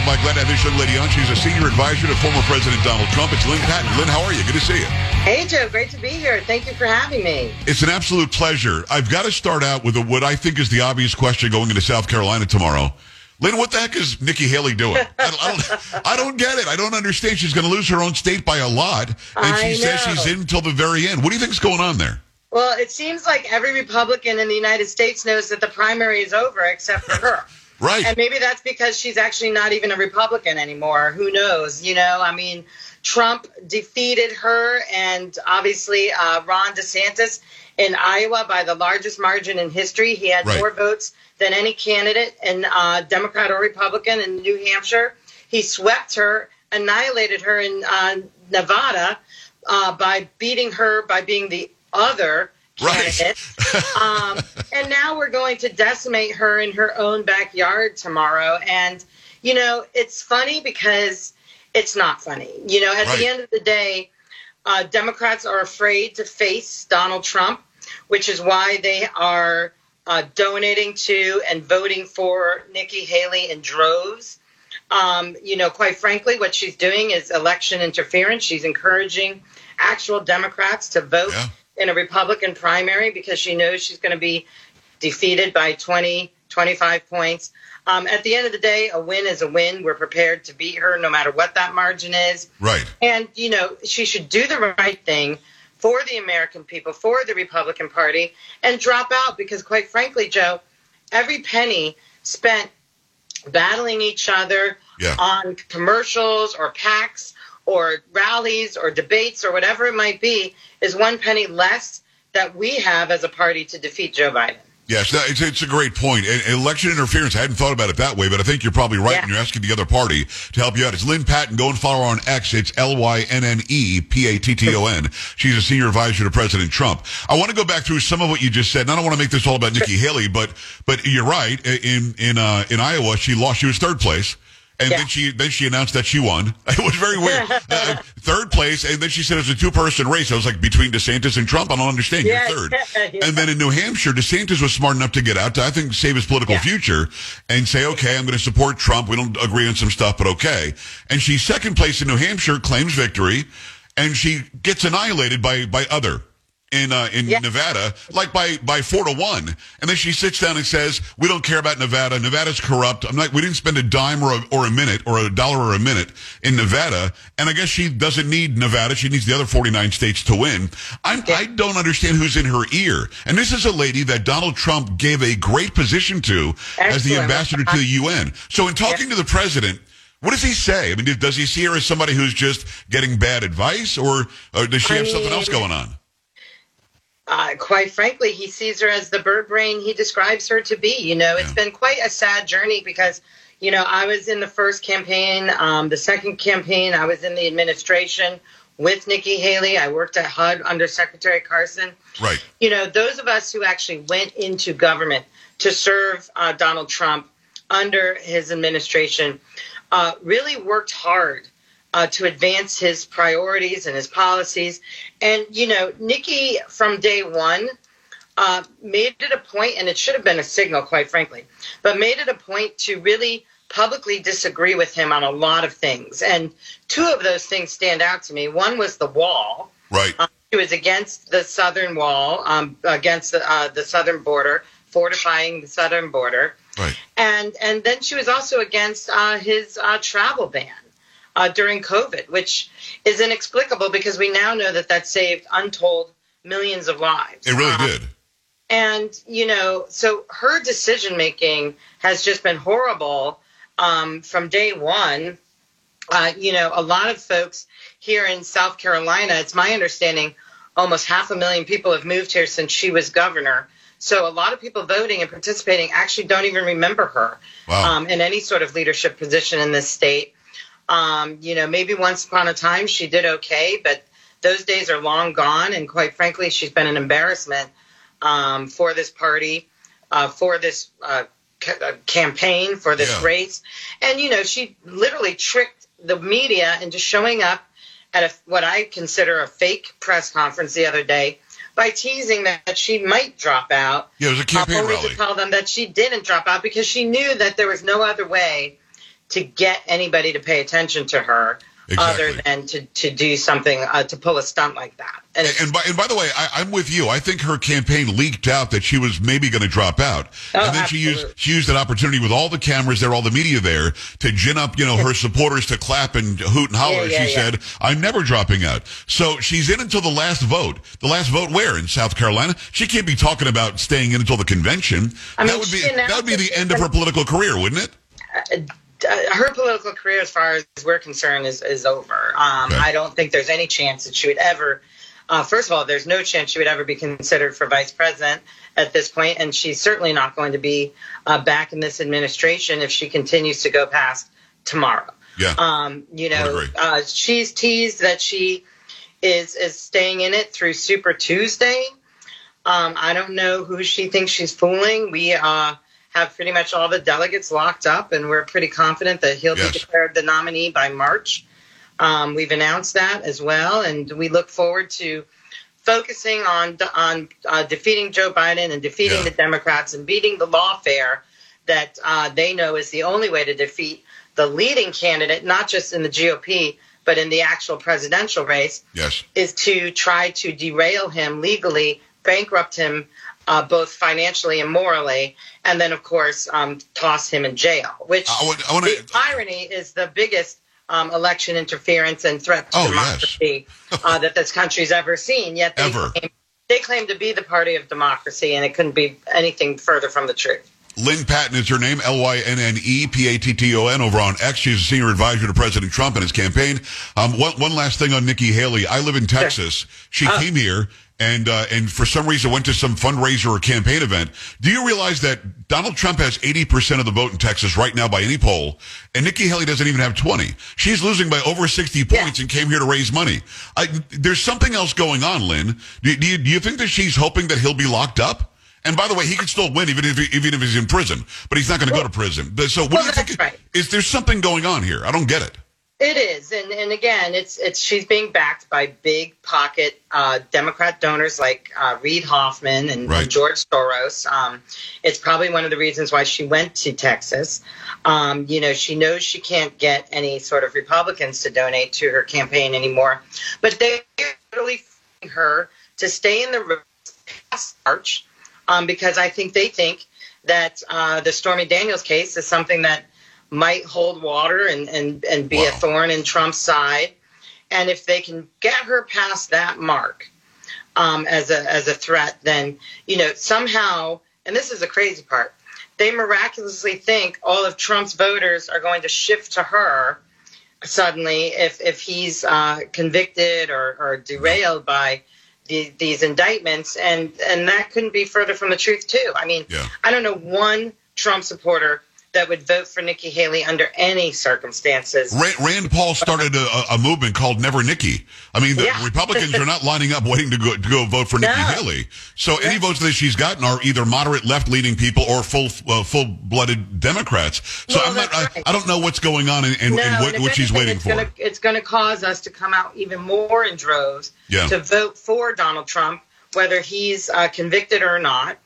Amplify. Glad to have this young lady on. She's a senior advisor to former President Donald Trump. It's Lynne Patton. Lynne, how are you? Good to see you. Hey, Joe. Great to be here. Thank you for having me. It's an absolute pleasure. I've got to start out with a, what I think is the obvious question going into South Carolina tomorrow. Lynne, what the heck is Nikki Haley doing? I don't, I don't, I don't get it. I don't understand. She's going to lose her own state by a lot, and I she says she's in until the very end. What do you think is going on there? Well, it seems like every Republican in the United States knows that the primary is over except for her. Right. And maybe that's because she's actually not even a Republican anymore. Who knows? You know, I mean, Trump defeated her and obviously uh, Ron DeSantis in Iowa by the largest margin in history. He had Right. more votes than any candidate in uh, Democrat or Republican in New Hampshire. He swept her, annihilated her in uh, Nevada uh, by beating her by being the other Right. um, and now we're going to decimate her in her own backyard tomorrow. And, you know, it's funny because it's not funny. You know, at Right. the end of the day, uh, Democrats are afraid to face Donald Trump, which is why they are uh, donating to and voting for Nikki Haley in droves. Um, you know, quite frankly, what she's doing is election interference. She's encouraging actual Democrats to vote Yeah. In a Republican primary because she knows she's going to be defeated by 20, 25 points. Um, at the end of the day, a win is a win. We're prepared to beat her no matter what that margin is. Right. And, you know, she should do the right thing for the American people, for the Republican Party, and drop out because, quite frankly, Joe, every penny spent battling each other Yeah. on commercials or PACs or rallies or debates or whatever it might be is one penny less that we have as a party to defeat Joe Biden. Yes, it's, it's a great point. Election interference, I hadn't thought about it that way, but I think you're probably right Yeah. when you're asking the other party to help you out. It's Lynne Patton. Go and follow her on X. It's L-Y-N-N-E-P-A-T-T-O-N. She's a senior advisor to President Trump. I want to go back through some of what you just said. And I don't want to make this all about Nikki Haley, but but you're right. In in uh, in Iowa, she lost. She was third place. And Yeah. then she then she announced that she won. It was very weird. Uh, third place, and then she said it was a two person race. I was like between DeSantis and Trump. I don't understand. You're third. Yeah. And then in New Hampshire, DeSantis was smart enough to get out to, I think, save his political Yeah. future and say, okay, I'm going to support Trump. We don't agree on some stuff, but okay. And she's second place in New Hampshire, claims victory, and she gets annihilated by, by other. In uh, in Yeah. Nevada, like by by four to one, and then she sits down and says, "We don't care about Nevada. Nevada's corrupt. I'm not. We didn't spend a dime or a, or a minute or a dollar or a minute in Nevada, and I guess she doesn't need Nevada. She needs the other 49 states to win. I'm, I don't understand who's in her ear. And this is a lady that Donald Trump gave a great position to as the ambassador to the UN. So in talking to the president. What does he say? I mean, does he see her as somebody who's just getting bad advice, or, or does she I have something else going on? Uh, quite frankly, he sees her as the bird brain he describes her to be. You know, it's been quite a sad journey because, you know, I was in the first campaign, um, the second campaign, I was in the administration with Nikki Haley. I worked at HUD under Secretary Carson. Right. You know, those of us who actually went into government to serve uh, Donald Trump under his administration uh, really worked hard uh, to advance his priorities and his policies. And, you know, Nikki from day one uh, made it a point, and it should have been a signal, quite frankly, but made it a point to really publicly disagree with him on a lot of things. And two of those things stand out to me. One was the wall. Right. Um, she was against the southern wall, um, against the, uh, the southern border, fortifying the southern border, Right. and and then she was also against uh, his uh, travel ban uh, during COVID, which is inexplicable because we now know that that saved untold millions of lives. It really Uh, did. and you know, so her decision making has just been horrible um, from day one. Uh, you know, a lot of folks here in South Carolina, it's my understanding, almost half a million people have moved here since she was governor. So a lot of people voting and participating actually don't even remember her Wow. um, in any sort of leadership position in this state. Um, you know, maybe once upon a time she did okay, but those days are long gone. And quite frankly, she's been an embarrassment um, for this party, uh, for this uh, ca- uh, campaign, for this Yeah. race. And, you know, she literally tricked the media into showing up at a, what I consider a fake press conference the other day by teasing that she might drop out Yeah, it was a uh, only rally. to tell them that she didn't drop out because she knew that there was no other way to get anybody to pay attention to her Exactly. other than to, to do something uh, to pull a stunt like that. And, And by, and by the way, I, I'm with you. I think her campaign leaked out that she was maybe going to drop out, Oh, and then she used she used that opportunity with all the cameras there, all the media there, to gin up, you know, her supporters to clap and hoot and holler. Yeah, yeah, she yeah. said, "I'm never dropping out." So she's in until the last vote. The last vote where in South Carolina? She can't be talking about staying in until the convention. I mean, that would be that would be the end of her political career, wouldn't it? Uh, her political career, as far as we're concerned, is, is over. Um, Okay. I don't think there's any chance that she would ever. Uh, first of all, there's no chance she would ever be considered for vice president at this point, and she's certainly not going to be uh, back in this administration if she continues to go past tomorrow. Yeah. Um, you know, uh, she's teased that she is is staying in it through Super Tuesday. Um, I don't know who she thinks she's fooling. We uh, have pretty much all the delegates locked up, and we're pretty confident that he'll Yes. be declared the nominee by March. Um, we've announced that as well, and we look forward to focusing on on uh, defeating Joe Biden and defeating Yeah. the Democrats and beating the lawfare that uh, they know is the only way to defeat the leading candidate, not just in the GOP, but in the actual presidential race Yes. is to try to derail him legally, bankrupt him uh, both financially and morally, and then, of course, um, toss him in jail. Which I want- I wanna- the irony is the biggest um, election interference and threat to Oh, yes. democracy uh, that this country's ever seen. Yet they Ever. claim, they claim to be the party of democracy, and it couldn't be anything further from the truth. Lynne Patton is her name, L Y N N E P A T T O N, over on X. She's a senior advisor to President Trump and his campaign. Um, one, one last thing on Nikki Haley. I live in Texas. She Oh. came here and uh, and for some reason went to some fundraiser or campaign event. Do you realize that Donald Trump has 80% of the vote in Texas right now by any poll, and Nikki Haley doesn't even have 20? She's losing by over 60 Yeah. points and came here to raise money. I, there's something else going on, Lynne. Do, do, you, do you think that she's hoping that he'll be locked up? And by the way, he could still win even if he, even if he's in prison, but he's not going to go to prison. So, what Well, do you think? right. Is there something going on here? I don't get it. It is, and and again, it's it's she's being backed by big pocket uh, Democrat donors like uh, Reid Hoffman and, Right. and George Soros. Um, it's probably one of the reasons why she went to Texas. Um, you know, she knows she can't get any sort of Republicans to donate to her campaign anymore, but they're really her to stay in the past March um, because I think they think that uh, the Stormy Daniels case is something that might hold water and, and, and be a thorn in Trump's side. And if they can get her past that mark um, as a as a threat, then you know somehow, and this is the crazy part, they miraculously think all of Trump's voters are going to shift to her suddenly if if he's uh, convicted or, or derailed by the, these indictments, and and that couldn't be further from the truth too. I mean, Yeah. I don't know one Trump supporter that would vote for Nikki Haley under any circumstances. Rand, Rand Paul started a, a movement called Never Nikki. I mean, the Yeah. Republicans are not lining up waiting to go to go vote for Nikki No. Haley. So any votes that she's gotten are either moderate left leaning people or full uh, full blooded Democrats. So Well, I'm not. that's I. I don't know what's going on and, and, No, and what, and what she's waiting it's for. Gonna, it's going to cause us to come out even more in droves Yeah. to vote for Donald Trump, whether he's uh, convicted or not.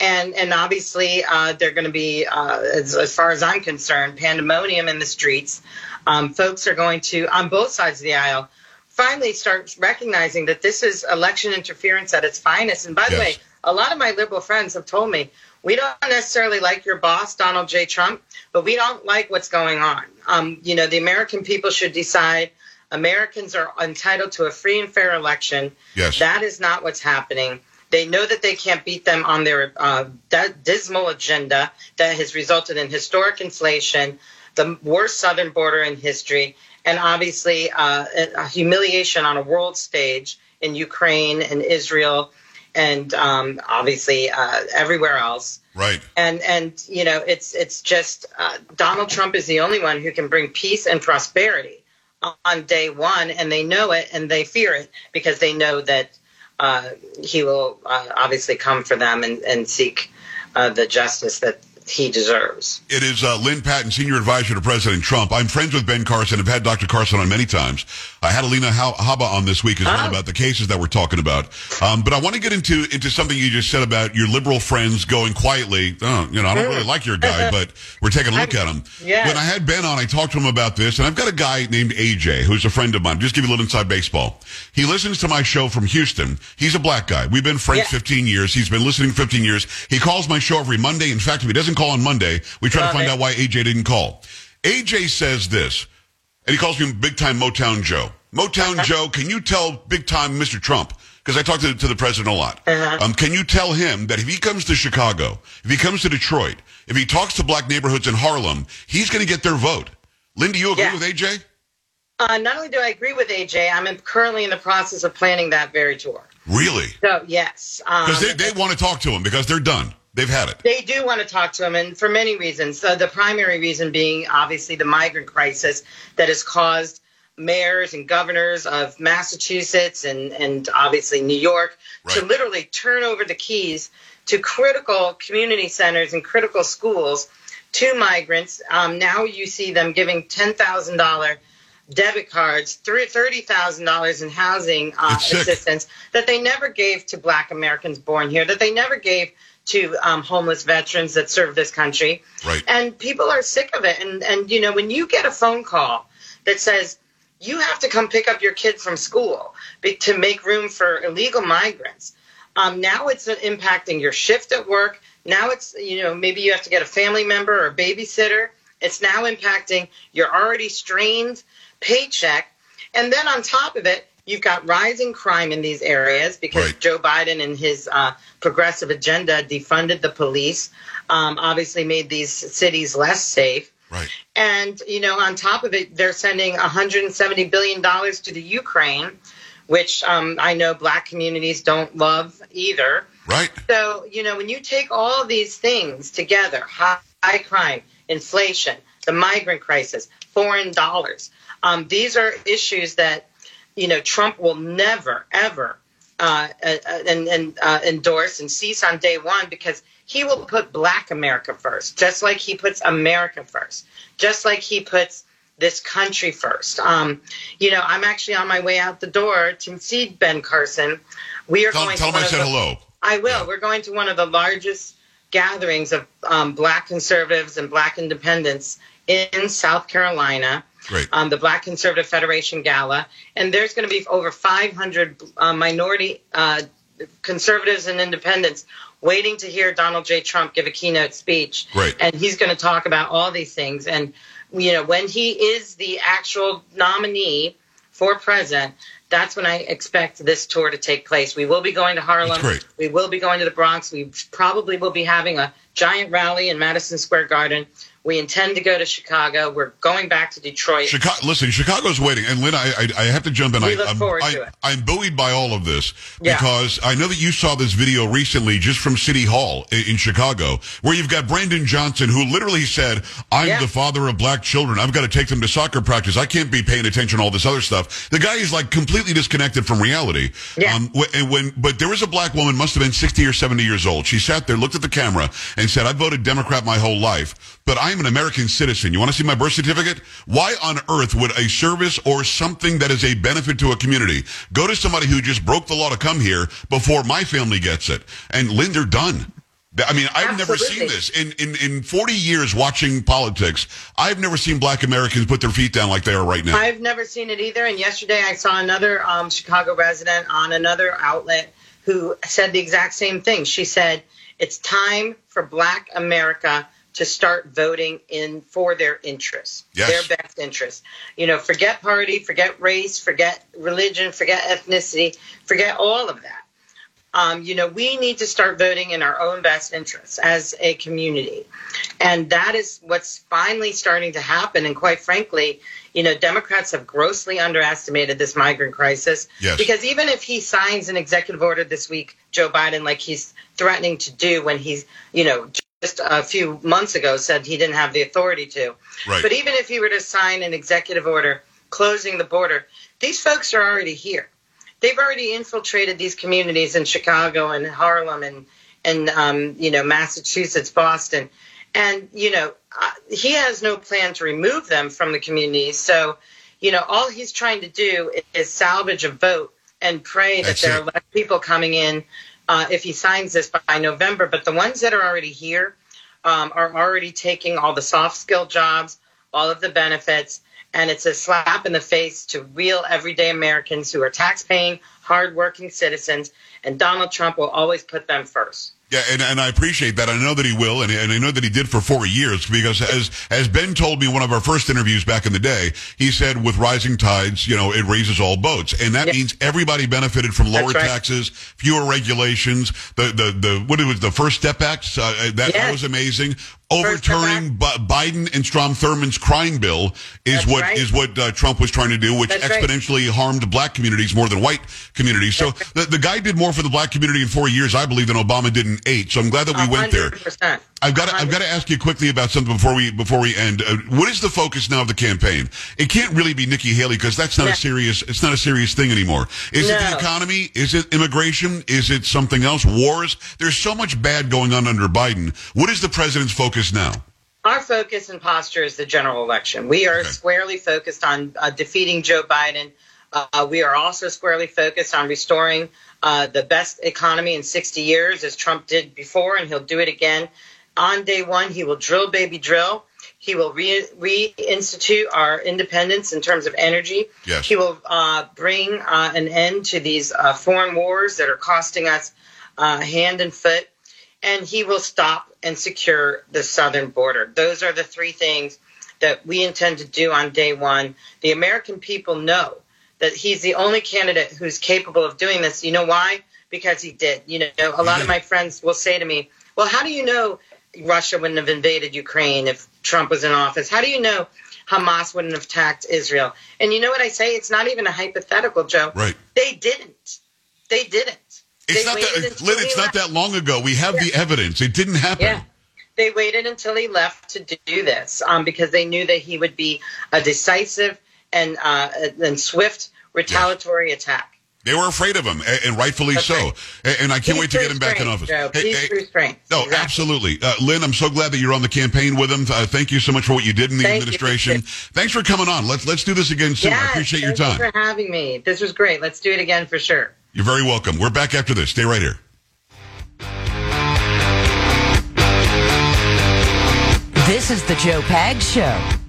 And and obviously uh, they're going to be, uh, as, as far as I'm concerned, pandemonium in the streets. Um, folks are going to, on both sides of the aisle, finally start recognizing that this is election interference at its finest. And by the way, a lot of my liberal friends have told me we don't necessarily like your boss, Donald J. Trump, but we don't like what's going on. Um, you know, the American people should decide. Americans are entitled to a free and fair election. Yes. That is not what's happening. They know that they can't beat them on their uh, di- dismal agenda that has resulted in historic inflation, the worst southern border in history, and obviously uh, a humiliation on a world stage in Ukraine and Israel, and um, obviously uh, everywhere else. right. And and you know it's it's just uh, Donald Trump is the only one who can bring peace and prosperity on day one, and they know it and they fear it because they know that uh, he will uh, obviously come for them and, and seek uh, the justice that he deserves. It is uh, Lynne Patton, senior advisor to President Trump. I'm friends with Ben Carson. I've had Dr. Carson on many times. I had Alina Habba on this week as well Oh. about the cases that we're talking about. Um, but I want to get into into something you just said about your liberal friends going quietly. Oh, you know, I don't really like your guy, but we're taking a look at him. Yes. When I had Ben on, I talked to him about this, and I've got a guy named AJ who's a friend of mine. Just give you a little inside baseball. He listens to my show from Houston. He's a black guy. We've been friends Yeah. 15 years. He's been listening 15 years. He calls my show every Monday. In fact, if he doesn't call on Monday, we try to find it. out why AJ didn't call. AJ says this, and he calls me Big Time Motown Joe. Motown Uh-huh. Joe, can you tell Big Time Mr. Trump? Because I talked to, to the president a lot. Uh-huh. Um, can you tell him that if he comes to Chicago, if he comes to Detroit, if he talks to black neighborhoods in Harlem, he's going to get their vote? Lynne, do you agree Yeah. with AJ? Uh, not only do I agree with AJ, I'm currently in the process of planning that very tour. Really? So yes, um, Because they, they want to talk to him because they're done. They've had it. They do want to talk to him, and for many reasons. Uh, the primary reason being obviously the migrant crisis that has caused mayors and governors of Massachusetts and, and obviously New York to literally turn over the keys to critical community centers and critical schools to migrants. Um, now you see them giving $10,000 debit cards, $30,000 in housing uh, assistance that they never gave to black Americans born here, that they never gave to um, homeless veterans that serve this country. Right. And people are sick of it. And, and, you know, when you get a phone call that says, you have to come pick up your kid from school to make room for illegal migrants. Um, now it's uh, impacting your shift at work. Now it's, you know, maybe you have to get a family member or a babysitter. It's now impacting your already strained paycheck. And then on top of it, you've got rising crime in these areas because Right. Joe Biden and his uh, progressive agenda defunded the police, um, obviously made these cities less safe. Right. And, you know, on top of it, they're sending $170 billion to the Ukraine, which um, I know black communities don't love either. Right. So, you know, when you take all these things together high, high crime, inflation, the migrant crisis, foreign dollars um, these are issues that, you know, Trump will never, ever uh, uh, and, and, uh, endorse and cease on day one because he will put black America first, just like he puts America first, just like he puts this country first. Um, you know, I'm actually on my way out the door to see Ben Carson. We are Tell, going tell to him I said the- hello. I will. Yeah. We're going to one of the largest gatherings of um, black conservatives and black independents in South Carolina. Um, the Black Conservative Federation Gala, and there's going to be over 500 uh, minority uh, conservatives and independents waiting to hear Donald J. Trump give a keynote speech. And he's going to talk about all these things. And you know, when he is the actual nominee for president, that's when I expect this tour to take place. We will be going to Harlem. We will be going to the Bronx. We probably will be having a giant rally in Madison Square Garden. We intend to go to Chicago. We're going back to Detroit. Chicago, listen, Chicago's waiting, and Lynne, I, I, I have to jump in. We I, look I'm, forward I, to it. I'm buoyed by all of this Yeah. because I know that you saw this video recently just from City Hall in, in Chicago, where you've got Brandon Johnson, who literally said, "I'm Yeah. the father of black children. I've got to take them to soccer practice. I can't be paying attention to all this other stuff." The guy is like completely disconnected from reality. Yeah. Um, and when, but there was a black woman, must have been 60 or 70 years old. She sat there, looked at the camera, and said, "I voted Democrat my whole life, but I am an American citizen. You want to see my birth certificate? Why on earth would a service or something that is a benefit to a community go to somebody who just broke the law to come here before my family gets it?" And Lynne, they're done. I mean, I've never seen this in, in in 40 years watching politics. I've never seen black Americans put their feet down like they are right now. I've never seen it either. And yesterday I saw another um, Chicago resident on another outlet who said the exact same thing. She said, it's time for black America to start voting in for their interests, Yes. their best interests. You know, forget party, forget race, forget religion, forget ethnicity, forget all of that. Um, you know, we need to start voting in our own best interests as a community. And that is what's finally starting to happen. And quite frankly, you know, Democrats have grossly underestimated this migrant crisis. Yes. Because even if he signs an executive order this week, Joe Biden, like he's threatening to do when he's, you know, just a few months ago said he didn't have the authority to. Right. But even if he were to sign an executive order closing the border, these folks are already here. They've already infiltrated these communities in Chicago and Harlem and and um, you know Massachusetts, Boston, And, you know, uh, he has no plan to remove them from the community. So, you know, all he's trying to do is salvage a vote and pray That's that there it. are less people coming in uh, if he signs this by November. But the ones that are already here um, are already taking all the soft skill jobs, all of the benefits, and it's a slap in the face to real everyday Americans who are tax-paying, hard-working citizens. And Donald Trump will always put them first. Yeah, and, and I appreciate that. I know that he will, and, and I know that he did for four years because as as Ben told me one of our first interviews back in the day, he said with rising tides, you know, it raises all boats, and that Yeah. means everybody benefited from lower right. taxes, fewer regulations. The the the what it was the First Step Act uh, that, that was amazing. Overturning Biden and Strom Thurmond's crime bill is That's what right. is what uh, Trump was trying to do, which That's right. exponentially harmed black communities more than white communities. So the, the guy did more for the black community in four years, I believe, than Obama did in eight. So I'm glad that we went there. 100%. I've got to, I've got to ask you quickly about something before we before we end. Uh, what is the focus now of the campaign? It can't really be Nikki Haley because that's not No. a serious it's not a serious thing anymore. Is it the economy? Is it immigration? Is it something else? Wars? There's so much bad going on under Biden. What is the president's focus now? Our focus and posture is the general election. We are Okay. squarely focused on uh, defeating Joe Biden. Uh, we are also squarely focused on restoring uh, the best economy in 60 years, as Trump did before, and he'll do it again. On day one, he will drill, baby, drill. He will re- reinstitute our independence in terms of energy. Yes. He will uh, bring uh, an end to these uh, foreign wars that are costing us uh, hand and foot and he will stop and secure the southern border. Those are the three things that we intend to do on day one. The American people know that he's the only candidate who's capable of doing this. You know why? Because he did. You know, a lot of my friends will say to me, well, how do you know Russia wouldn't have invaded Ukraine if Trump was in office? How do you know Hamas wouldn't have attacked Israel? And you know what I say? It's not even a hypothetical, Joe. Right. They didn't. They didn't. It's They not that Lynne, it's not that long ago. We have the evidence. It didn't happen. Yeah. They waited until he left to do this um, because they knew that he would be a decisive and uh, and swift retaliatory attack. They were afraid of him, and, and rightfully That's so. right. And, and I can't Peace wait to get through him back in office. Joe. Hey, hey, strength. No, Exactly. absolutely. Uh, Lynne, I'm so glad that you're on the campaign with him. Uh, thank you so much for what you did in the Thank you. administration. Thanks for coming on. Let's let's do this again soon. Yes, I appreciate your thank time. you for having me. This was great. Let's do it again for sure. You're very welcome. We're back after this. Stay right here. This is the Joe Pag Show.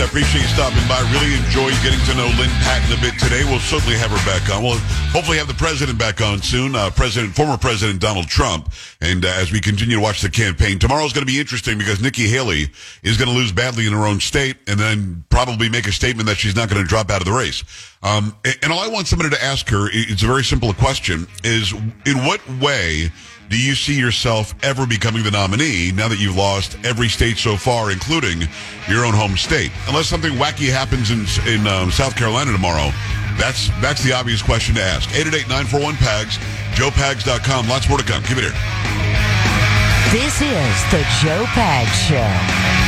I appreciate you stopping by. Really enjoyed getting to know Lynne Patton a bit today. We'll certainly have her back on. We'll hopefully have the president back on soon. Uh, President, former President Donald Trump. And uh, as we continue to watch the campaign, tomorrow's going to be interesting because Nikki Haley is going to lose badly in her own state and then probably make a statement that she's not going to drop out of the race. Um, and all I want somebody to ask her, it's a very simple question, is in what way do you see yourself ever becoming the nominee now that you've lost every state so far, including your own home state? Unless something wacky happens in in um, South Carolina tomorrow, that's that's the obvious question to ask. 888-941-PAGS, joepags.com. Lots more to come. Keep it here. This is the Joe Pag Show.